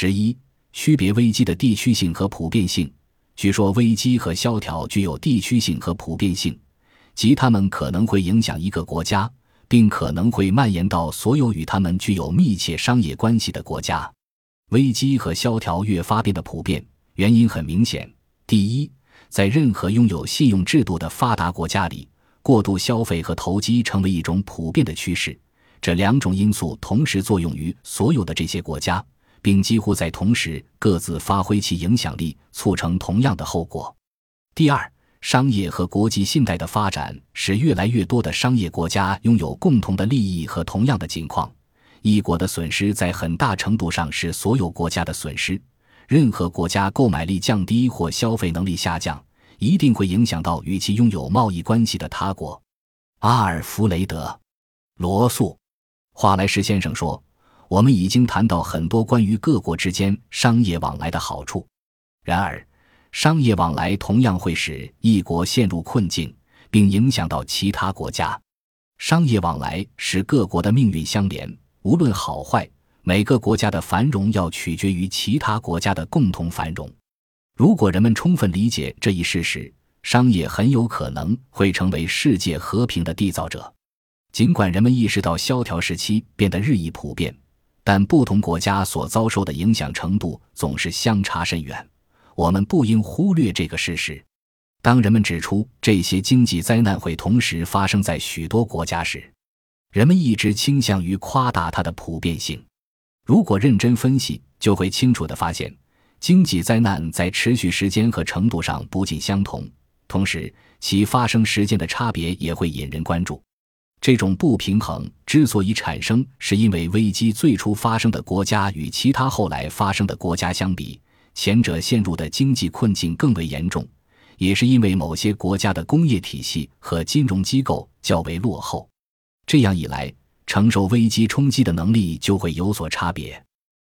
十一、区别危机的地区性和普遍性。据说危机和萧条具有地区性和普遍性，即它们可能会影响一个国家，并可能会蔓延到所有与他们具有密切商业关系的国家。危机和萧条越发变得普遍，原因很明显：第一，在任何拥有信用制度的发达国家里，过度消费和投机成为一种普遍的趋势。这两种因素同时作用于所有的这些国家。并几乎在同时各自发挥其影响力，促成同样的后果。第二，商业和国际信贷的发展使越来越多的商业国家拥有共同的利益和同样的境况。一国的损失在很大程度上是所有国家的损失。任何国家购买力降低或消费能力下降，一定会影响到与其拥有贸易关系的他国。阿尔弗雷德·罗素，华莱士先生说。我们已经谈到很多关于各国之间商业往来的好处，然而，商业往来同样会使一国陷入困境，并影响到其他国家。商业往来使各国的命运相连，无论好坏，每个国家的繁荣要取决于其他国家的共同繁荣。如果人们充分理解这一事实，商业很有可能会成为世界和平的缔造者。尽管人们意识到萧条时期变得日益普遍。但不同国家所遭受的影响程度总是相差甚远，我们不应忽略这个事实。当人们指出这些经济灾难会同时发生在许多国家时，人们一直倾向于夸大它的普遍性。如果认真分析，就会清楚地发现，经济灾难在持续时间和程度上不尽相同，同时其发生时间的差别也会引人关注。这种不平衡之所以产生，是因为危机最初发生的国家与其他后来发生的国家相比，前者陷入的经济困境更为严重；也是因为某些国家的工业体系和金融机构较为落后。这样一来，承受危机冲击的能力就会有所差别。